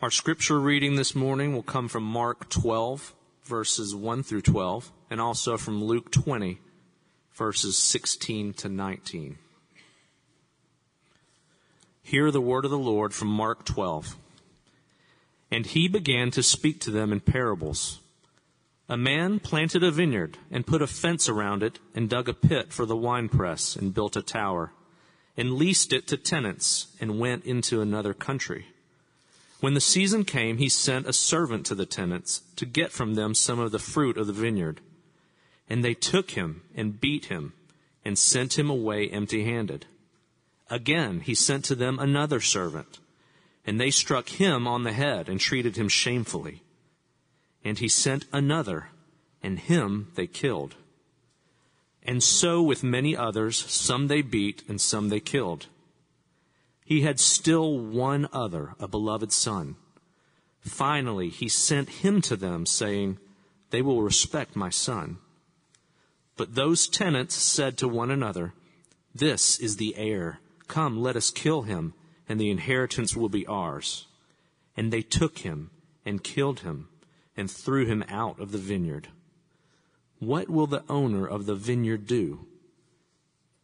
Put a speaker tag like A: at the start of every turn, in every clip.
A: Our scripture reading this morning will come from Mark 12, verses 1 through 12, and also from Luke 20, verses 16 to 19. Hear the word of the Lord from Mark 12. And he began to speak to them in parables. A man planted a vineyard and put a fence around it and dug a pit for the winepress and built a tower and leased it to tenants and went into another country. When the season came, he sent a servant to the tenants to get from them some of the fruit of the vineyard. And they took him and beat him and sent him away empty handed. Again, he sent to them another servant, and they struck him on the head and treated him shamefully. And he sent another, and him they killed. And so with many others, some they beat and some they killed. He had still one other, a beloved son. Finally, he sent him to them, saying, They will respect my son. But those tenants said to one another, This is the heir. Come, let us kill him, and the inheritance will be ours. And they took him and killed him and threw him out of the vineyard. What will the owner of the vineyard do?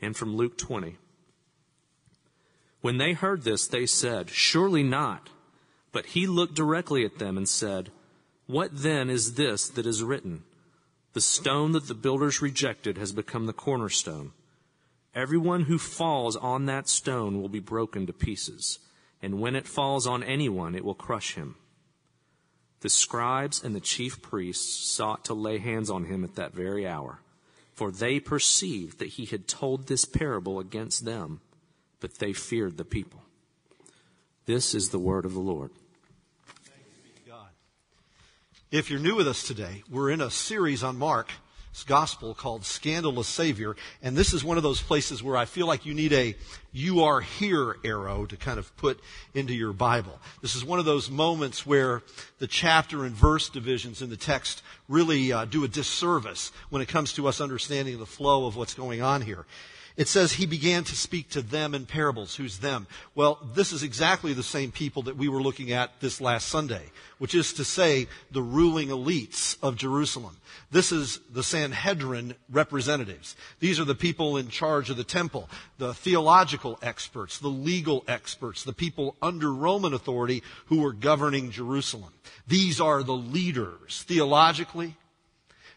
A: And from Luke 20. When they heard this, they said, Surely not. But he looked directly at them and said, What then is this that is written? The stone that the builders rejected has become the cornerstone. Everyone who falls on that stone will be broken to pieces, and when it falls on anyone, it will crush him. The scribes and the chief priests sought to lay hands on him at that very hour, for they perceived that he had told this parable against them, but they feared the people. This is the word of the Lord.
B: If you're new with us today, we're in a series on Mark's gospel called Scandalous Savior, and this is one of those places where I feel like you need a you are here arrow to kind of put into your Bible. This is one of those moments where the chapter and verse divisions in the text really uh, do a disservice when it comes to us understanding the flow of what's going on here. It says he began to speak to them in parables. Who's them? Well, this is exactly the same people that we were looking at this last Sunday, which is to say the ruling elites of Jerusalem. This is the Sanhedrin representatives. These are the people in charge of the temple, the theological experts, the legal experts, the people under Roman authority who were governing Jerusalem. These are the leaders theologically,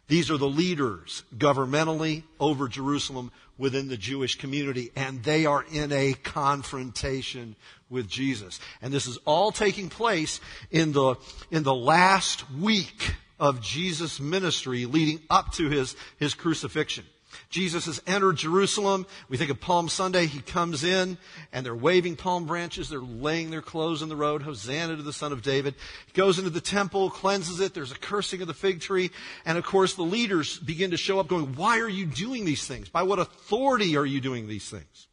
B: these are the leaders governmentally over Jerusalem within the Jewish community, and they are in a confrontation with Jesus. And this is all taking place in the, in the last week of Jesus' ministry leading up to his, his crucifixion. Jesus has entered Jerusalem. We think of Palm Sunday. He comes in and they're waving palm branches. They're laying their clothes in the road. Hosanna to the Son of David. He goes into the temple, cleanses it. There's a cursing of the fig tree. And of course, the leaders begin to show up going, why are you doing these things? By what authority are you doing these things?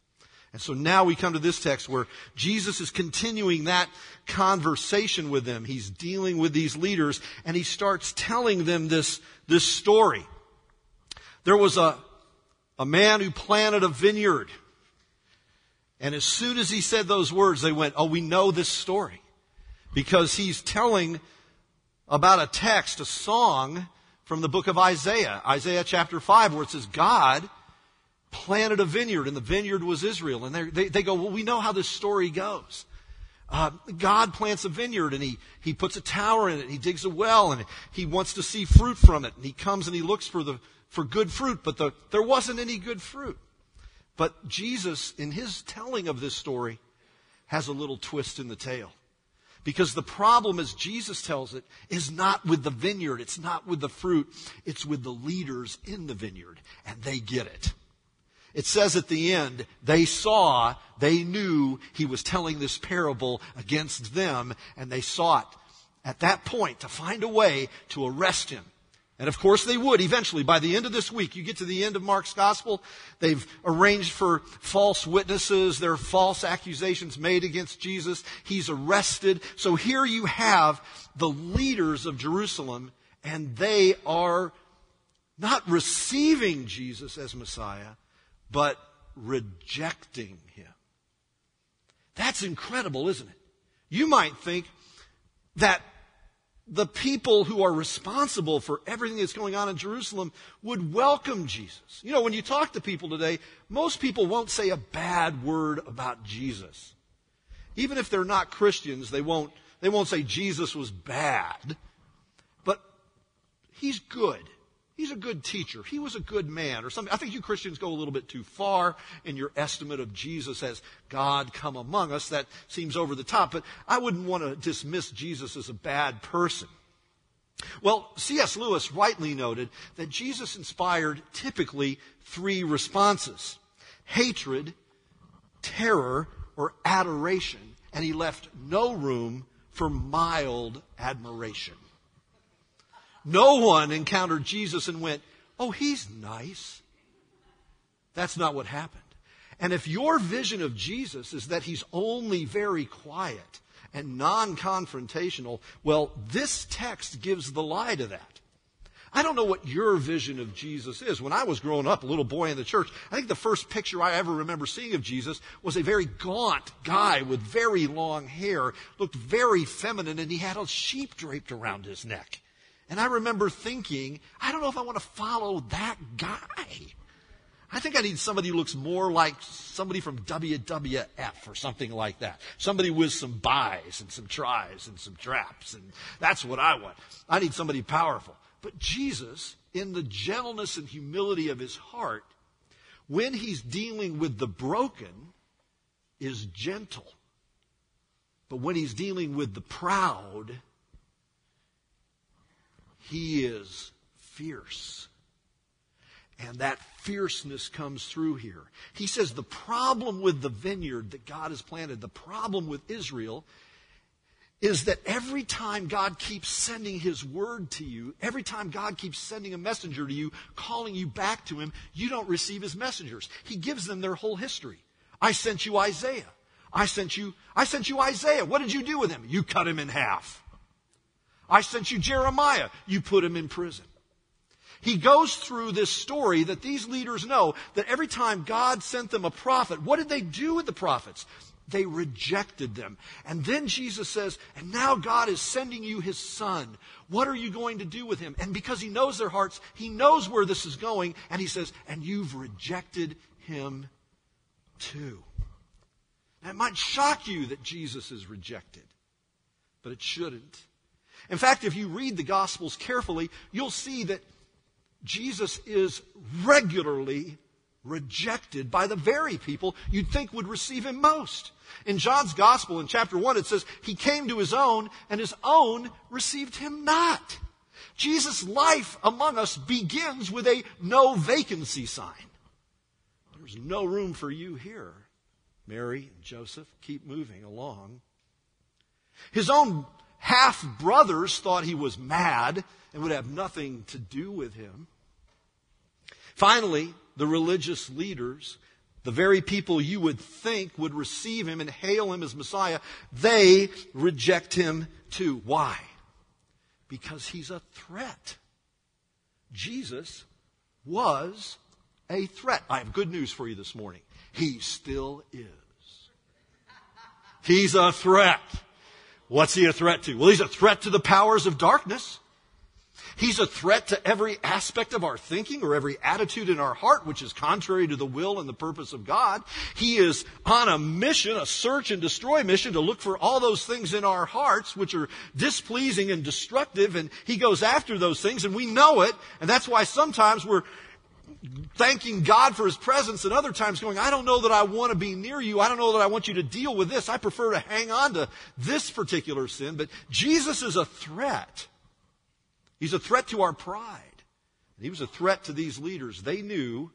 B: And so now we come to this text where Jesus is continuing that conversation with them. He's dealing with these leaders and he starts telling them this, this story. There was a, a man who planted a vineyard. And as soon as he said those words, they went, Oh, we know this story. Because he's telling about a text, a song from the book of Isaiah, Isaiah chapter 5, where it says, God planted a vineyard, and the vineyard was Israel. And they, they go, Well, we know how this story goes. Uh, God plants a vineyard and he, he puts a tower in it. He digs a well and he wants to see fruit from it. And he comes and he looks for the, for good fruit, but the, there wasn't any good fruit. But Jesus, in his telling of this story, has a little twist in the tale. Because the problem, as Jesus tells it, is not with the vineyard. It's not with the fruit. It's with the leaders in the vineyard. And they get it. It says at the end, they saw, they knew he was telling this parable against them, and they sought at that point to find a way to arrest him. And of course they would eventually. By the end of this week, you get to the end of Mark's gospel, they've arranged for false witnesses. There are false accusations made against Jesus. He's arrested. So here you have the leaders of Jerusalem, and they are not receiving Jesus as Messiah, but rejecting him. That's incredible, isn't it? You might think that the people who are responsible for everything that's going on in Jerusalem would welcome Jesus. You know, when you talk to people today, most people won't say a bad word about Jesus. Even if they're not Christians, they won't, they won't say Jesus was bad. But he's good. He's a good teacher. He was a good man or something. I think you Christians go a little bit too far in your estimate of Jesus as God come among us. That seems over the top, but I wouldn't want to dismiss Jesus as a bad person. Well, C.S. Lewis rightly noted that Jesus inspired typically three responses. Hatred, terror, or adoration, and he left no room for mild admiration. No one encountered Jesus and went, Oh, he's nice. That's not what happened. And if your vision of Jesus is that he's only very quiet and non confrontational, well, this text gives the lie to that. I don't know what your vision of Jesus is. When I was growing up, a little boy in the church, I think the first picture I ever remember seeing of Jesus was a very gaunt guy with very long hair, looked very feminine, and he had a sheep draped around his neck. And I remember thinking, I don't know if I want to follow that guy. I think I need somebody who looks more like somebody from WWF or something like that. Somebody with some bis and some tris and some traps. And that's what I want. I need somebody powerful. But Jesus, in the gentleness and humility of his heart, when he's dealing with the broken, is gentle. But when he's dealing with the proud, he is fierce. And that fierceness comes through here. He says the problem with the vineyard that God has planted, the problem with Israel, is that every time God keeps sending His word to you, every time God keeps sending a messenger to you, calling you back to Him, you don't receive His messengers. He gives them their whole history. I sent you Isaiah. I sent you, I sent you Isaiah. What did you do with him? You cut him in half. I sent you Jeremiah. You put him in prison. He goes through this story that these leaders know that every time God sent them a prophet, what did they do with the prophets? They rejected them. And then Jesus says, and now God is sending you his son. What are you going to do with him? And because he knows their hearts, he knows where this is going. And he says, and you've rejected him too. Now, it might shock you that Jesus is rejected, but it shouldn't. In fact, if you read the Gospels carefully, you'll see that Jesus is regularly rejected by the very people you'd think would receive him most. In John's Gospel, in chapter 1, it says, He came to His own, and His own received Him not. Jesus' life among us begins with a no vacancy sign. There's no room for you here. Mary and Joseph keep moving along. His own half brothers thought he was mad and would have nothing to do with him. Finally, the religious leaders, the very people you would think would receive him and hail him as Messiah, they reject him too. Why? Because he's a threat. Jesus was a threat. I have good news for you this morning. He still is. He's a threat. What's he a threat to? Well, he's a threat to the powers of darkness. He's a threat to every aspect of our thinking or every attitude in our heart, which is contrary to the will and the purpose of God. He is on a mission, a search and destroy mission to look for all those things in our hearts which are displeasing and destructive. And he goes after those things and we know it. And that's why sometimes we're thanking God for his presence and other times going, I don't know that I want to be near you. I don't know that I want you to deal with this. I prefer to hang on to this particular sin. But Jesus is a threat. He's a threat to our pride. And he was a threat to these leaders. They knew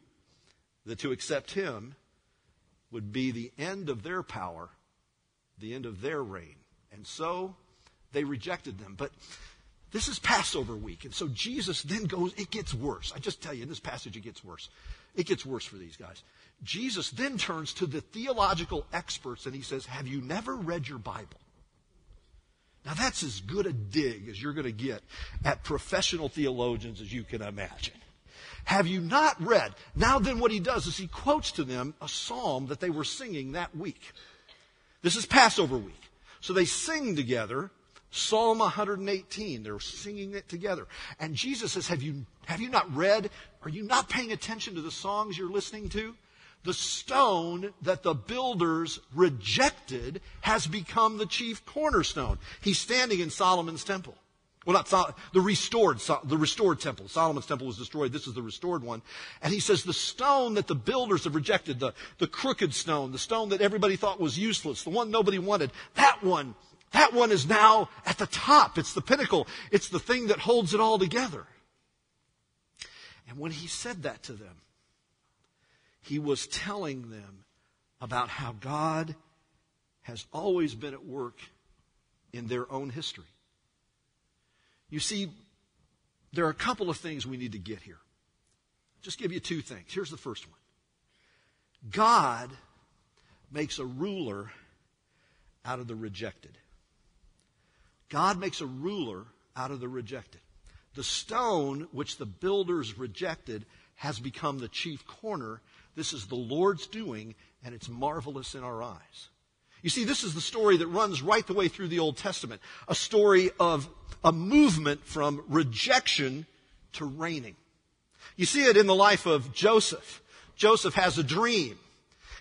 B: that to accept him would be the end of their power, the end of their reign. And so they rejected them. But this is Passover week. And so Jesus then goes, it gets worse. I just tell you, in this passage, it gets worse. It gets worse for these guys. Jesus then turns to the theological experts and he says, Have you never read your Bible? Now, that's as good a dig as you're going to get at professional theologians as you can imagine. Have you not read? Now, then, what he does is he quotes to them a psalm that they were singing that week. This is Passover week. So they sing together Psalm 118. They're singing it together. And Jesus says, Have you, have you not read? Are you not paying attention to the songs you're listening to? the stone that the builders rejected has become the chief cornerstone. He's standing in Solomon's temple. Well, not Sol- the restored, the restored temple. Solomon's temple was destroyed. This is the restored one. And he says the stone that the builders have rejected, the, the crooked stone, the stone that everybody thought was useless, the one nobody wanted, that one, that one is now at the top. It's the pinnacle. It's the thing that holds it all together. And when he said that to them, he was telling them about how God has always been at work in their own history. You see, there are a couple of things we need to get here. Just give you two things. Here's the first one God makes a ruler out of the rejected. God makes a ruler out of the rejected. The stone which the builders rejected has become the chief corner this is the Lord's doing, and it's marvelous in our eyes. You see, this is the story that runs right the way through the Old Testament. A story of a movement from rejection to reigning. You see it in the life of Joseph. Joseph has a dream.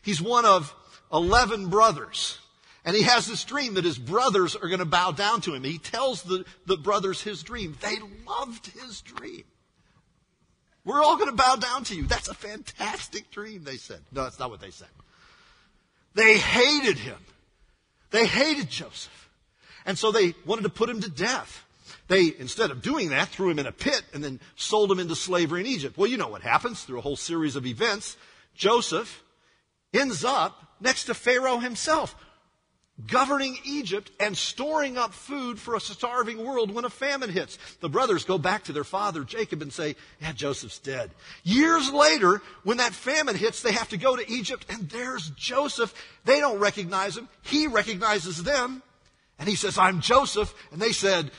B: He's one of 11 brothers. And he has this dream that his brothers are going to bow down to him. He tells the, the brothers his dream. They loved his dream. We're all going to bow down to you. That's a fantastic dream, they said. No, that's not what they said. They hated him. They hated Joseph. And so they wanted to put him to death. They, instead of doing that, threw him in a pit and then sold him into slavery in Egypt. Well, you know what happens through a whole series of events. Joseph ends up next to Pharaoh himself, governing Egypt and storing up food for a starving world when a famine hits. The brothers go back to their father Jacob and say, Yeah, Joseph's dead. Years later, when that famine hits, they have to go to Egypt and there's Joseph. They don't recognize him. He recognizes them. And he says, I'm Joseph. And they said,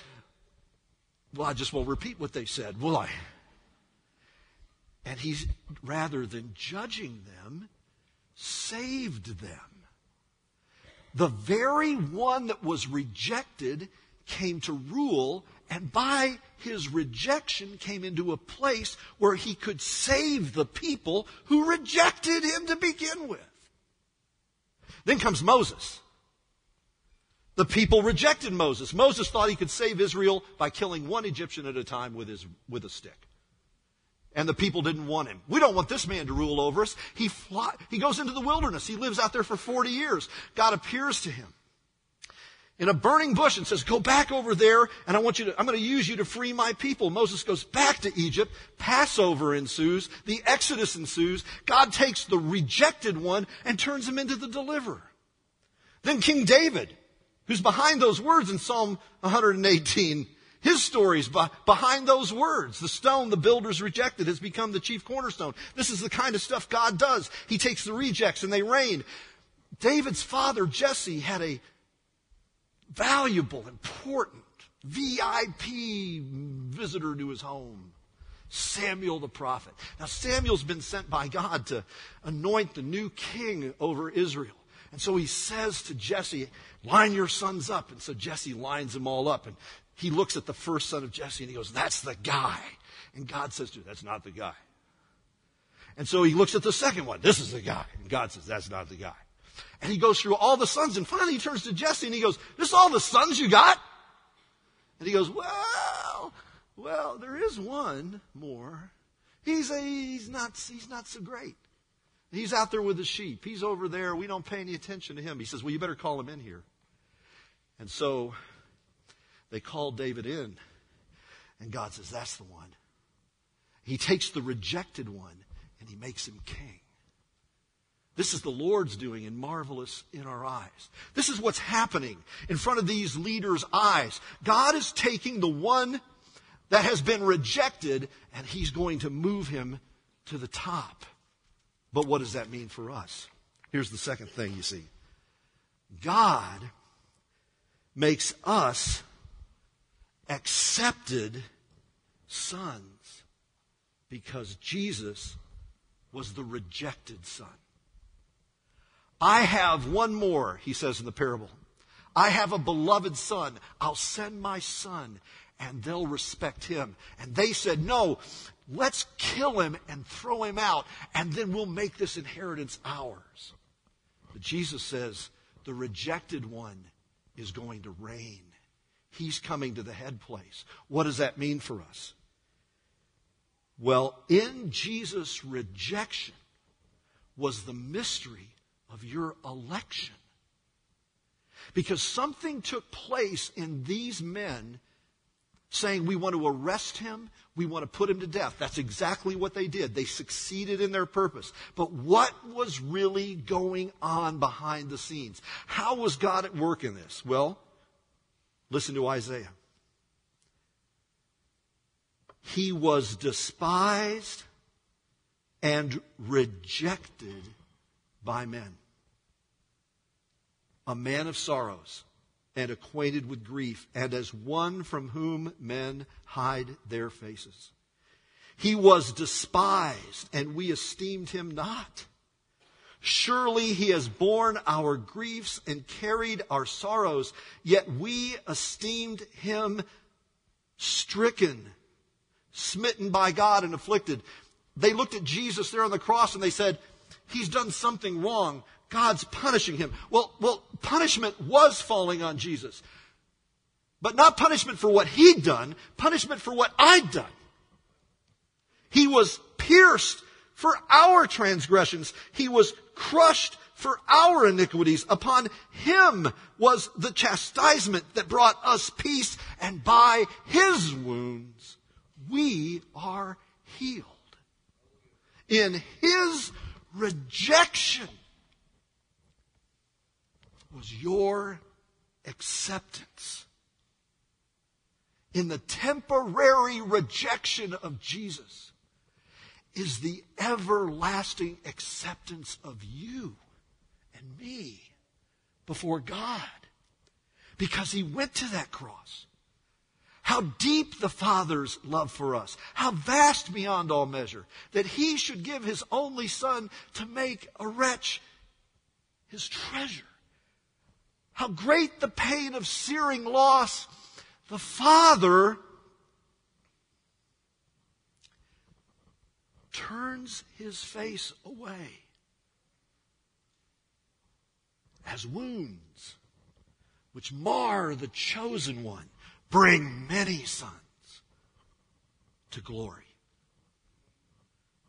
B: Well, I just won't repeat what they said, will I? And he's, rather than judging them, saved them. The very one that was rejected came to rule, and by his rejection came into a place where he could save the people who rejected him to begin with. Then comes Moses. The people rejected Moses. Moses thought he could save Israel by killing one Egyptian at a time with, his, with a stick. And the people didn't want him. We don't want this man to rule over us. He, fly, he goes into the wilderness. He lives out there for 40 years. God appears to him in a burning bush and says, go back over there and I want you to, I'm going to use you to free my people. Moses goes back to Egypt. Passover ensues. The Exodus ensues. God takes the rejected one and turns him into the deliverer. Then King David, who's behind those words in Psalm 118, his stories behind those words. The stone the builders rejected has become the chief cornerstone. This is the kind of stuff God does. He takes the rejects and they reign. David's father, Jesse, had a valuable, important, VIP visitor to his home. Samuel the prophet. Now, Samuel's been sent by God to anoint the new king over Israel. And so he says to Jesse, line your sons up. And so Jesse lines them all up. And he looks at the first son of Jesse and he goes, that's the guy. And God says to him, that's not the guy. And so he looks at the second one. This is the guy. And God says, that's not the guy. And he goes through all the sons. And finally he turns to Jesse and he goes, this is all the sons you got? And he goes, well, well, there is one more. He's a, he's not, he's not so great. He's out there with the sheep. He's over there. We don't pay any attention to him. He says, well, you better call him in here. And so they call David in. And God says, that's the one. He takes the rejected one and he makes him king. This is the Lord's doing and marvelous in our eyes. This is what's happening in front of these leaders' eyes. God is taking the one that has been rejected and he's going to move him to the top. But what does that mean for us? Here's the second thing you see God makes us accepted sons because Jesus was the rejected son. I have one more, he says in the parable. I have a beloved son. I'll send my son and they'll respect him. And they said, no, let's kill him and throw him out and then we'll make this inheritance ours. But Jesus says, the rejected one is going to reign. He's coming to the head place. What does that mean for us? Well, in Jesus' rejection was the mystery of your election. Because something took place in these men saying, We want to arrest him, we want to put him to death. That's exactly what they did. They succeeded in their purpose. But what was really going on behind the scenes? How was God at work in this? Well, listen to Isaiah. He was despised and rejected by men a man of sorrows and acquainted with grief, and as one from whom men hide their faces. He was despised, and we esteemed him not. Surely he has borne our griefs and carried our sorrows, yet we esteemed him stricken, smitten by God, and afflicted. They looked at Jesus there on the cross and they said, He's done something wrong. God's punishing him. Well, well, punishment was falling on Jesus. But not punishment for what he'd done, punishment for what I'd done. He was pierced for our transgressions. He was crushed for our iniquities. Upon him was the chastisement that brought us peace, and by his wounds we are healed. In his rejection, was your acceptance. In the temporary rejection of Jesus is the everlasting acceptance of you and me before God. Because he went to that cross. How deep the Father's love for us. How vast beyond all measure. That he should give his only son to make a wretch his treasure. How great the pain of searing loss. The Father turns his face away as wounds which mar the chosen one bring many sons to glory.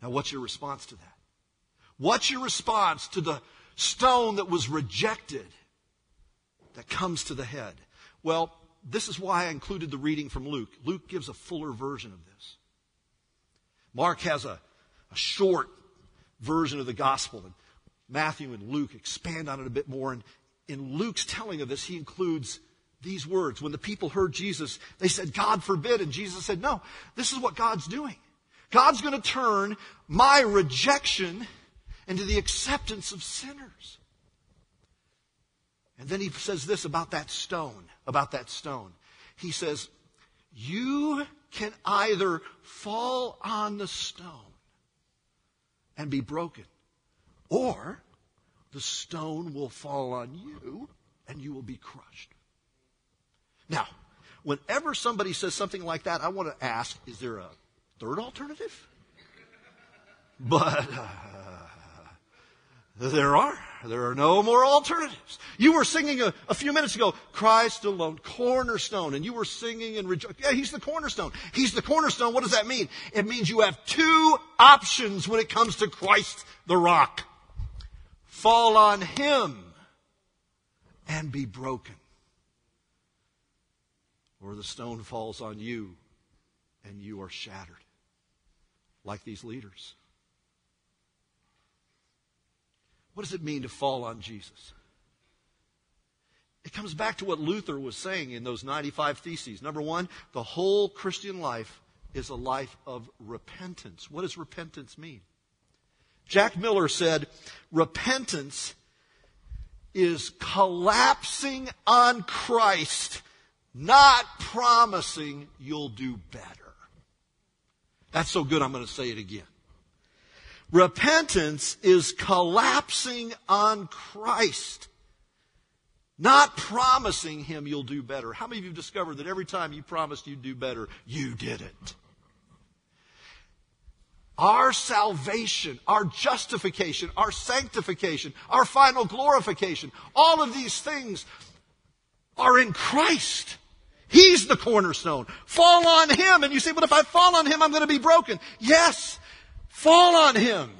B: Now, what's your response to that? What's your response to the stone that was rejected that comes to the head? Well, this is why I included the reading from Luke. Luke gives a fuller version of this. Mark has a, a short version of the gospel, and Matthew and Luke expand on it a bit more. And in Luke's telling of this, he includes these words. When the people heard Jesus, they said, God forbid. And Jesus said, No, this is what God's doing. God's going to turn my rejection into the acceptance of sinners. And then he says this about that stone, about that stone. He says, You can either fall on the stone and be broken, or the stone will fall on you and you will be crushed. Now, whenever somebody says something like that, I want to ask, is there a third alternative? But uh, there are. There are no more alternatives. You were singing a, a, few minutes ago, Christ alone, cornerstone, and you were singing and rejoicing. Yeah, he's the cornerstone. He's the cornerstone. What does that mean? It means you have two options when it comes to Christ the rock. Fall on him and be broken. Or the stone falls on you and you are shattered. Like these leaders. What does it mean to fall on Jesus? It comes back to what Luther was saying in those 95 Theses. Number one, the whole Christian life is a life of repentance. What does repentance mean? Jack Miller said, repentance is collapsing on Christ, not promising you'll do better. That's so good, I'm going to say it again. Repentance is collapsing on Christ, not promising Him you'll do better. How many of you have discovered that every time you promised you'd do better, you did it? Our salvation, our justification, our sanctification, our final glorification, all of these things are in Christ. He's the cornerstone. Fall on Him. And you say, but if I fall on Him, I'm going to be broken. Yes, Fall on Him.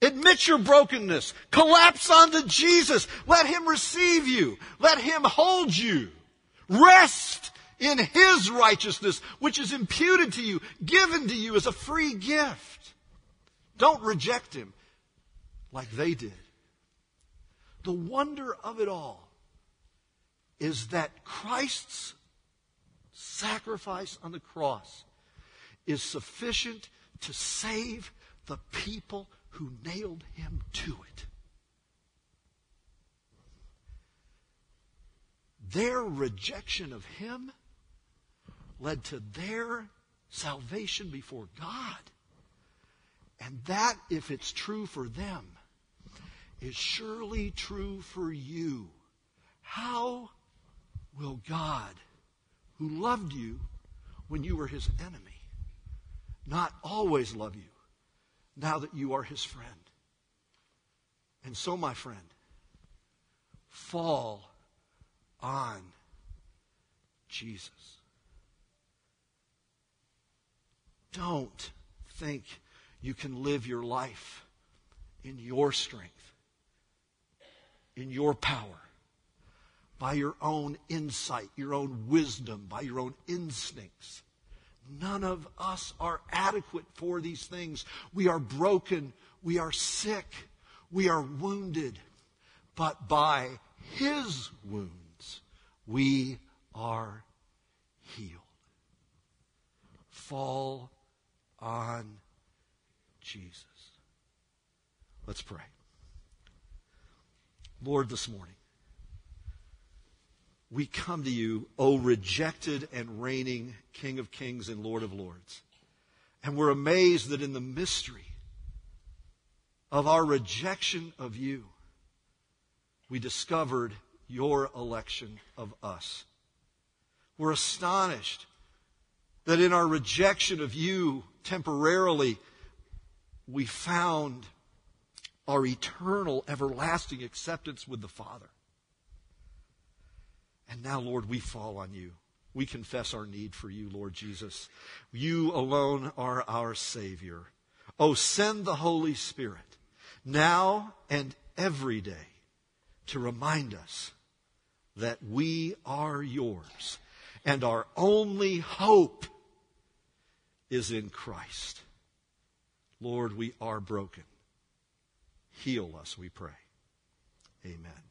B: Admit your brokenness. Collapse onto Jesus. Let Him receive you. Let Him hold you. Rest in His righteousness, which is imputed to you, given to you as a free gift. Don't reject Him like they did. The wonder of it all is that Christ's sacrifice on the cross is sufficient to save the people who nailed him to it. Their rejection of him led to their salvation before God. And that, if it's true for them, is surely true for you. How will God, who loved you when you were his enemy, not always love you now that you are his friend. And so, my friend, fall on Jesus. Don't think you can live your life in your strength, in your power, by your own insight, your own wisdom, by your own instincts. None of us are adequate for these things. We are broken. We are sick. We are wounded. But by his wounds, we are healed. Fall on Jesus. Let's pray. Lord, this morning, we come to you, O rejected and reigning King of Kings and Lord of Lords. And we're amazed that in the mystery of our rejection of you, we discovered your election of us. We're astonished that in our rejection of you temporarily, we found our eternal, everlasting acceptance with the Father. And now, Lord, we fall on you. We confess our need for you, Lord Jesus. You alone are our Savior. Oh, send the Holy Spirit now and every day to remind us that we are yours and our only hope is in Christ. Lord, we are broken. Heal us, we pray. Amen.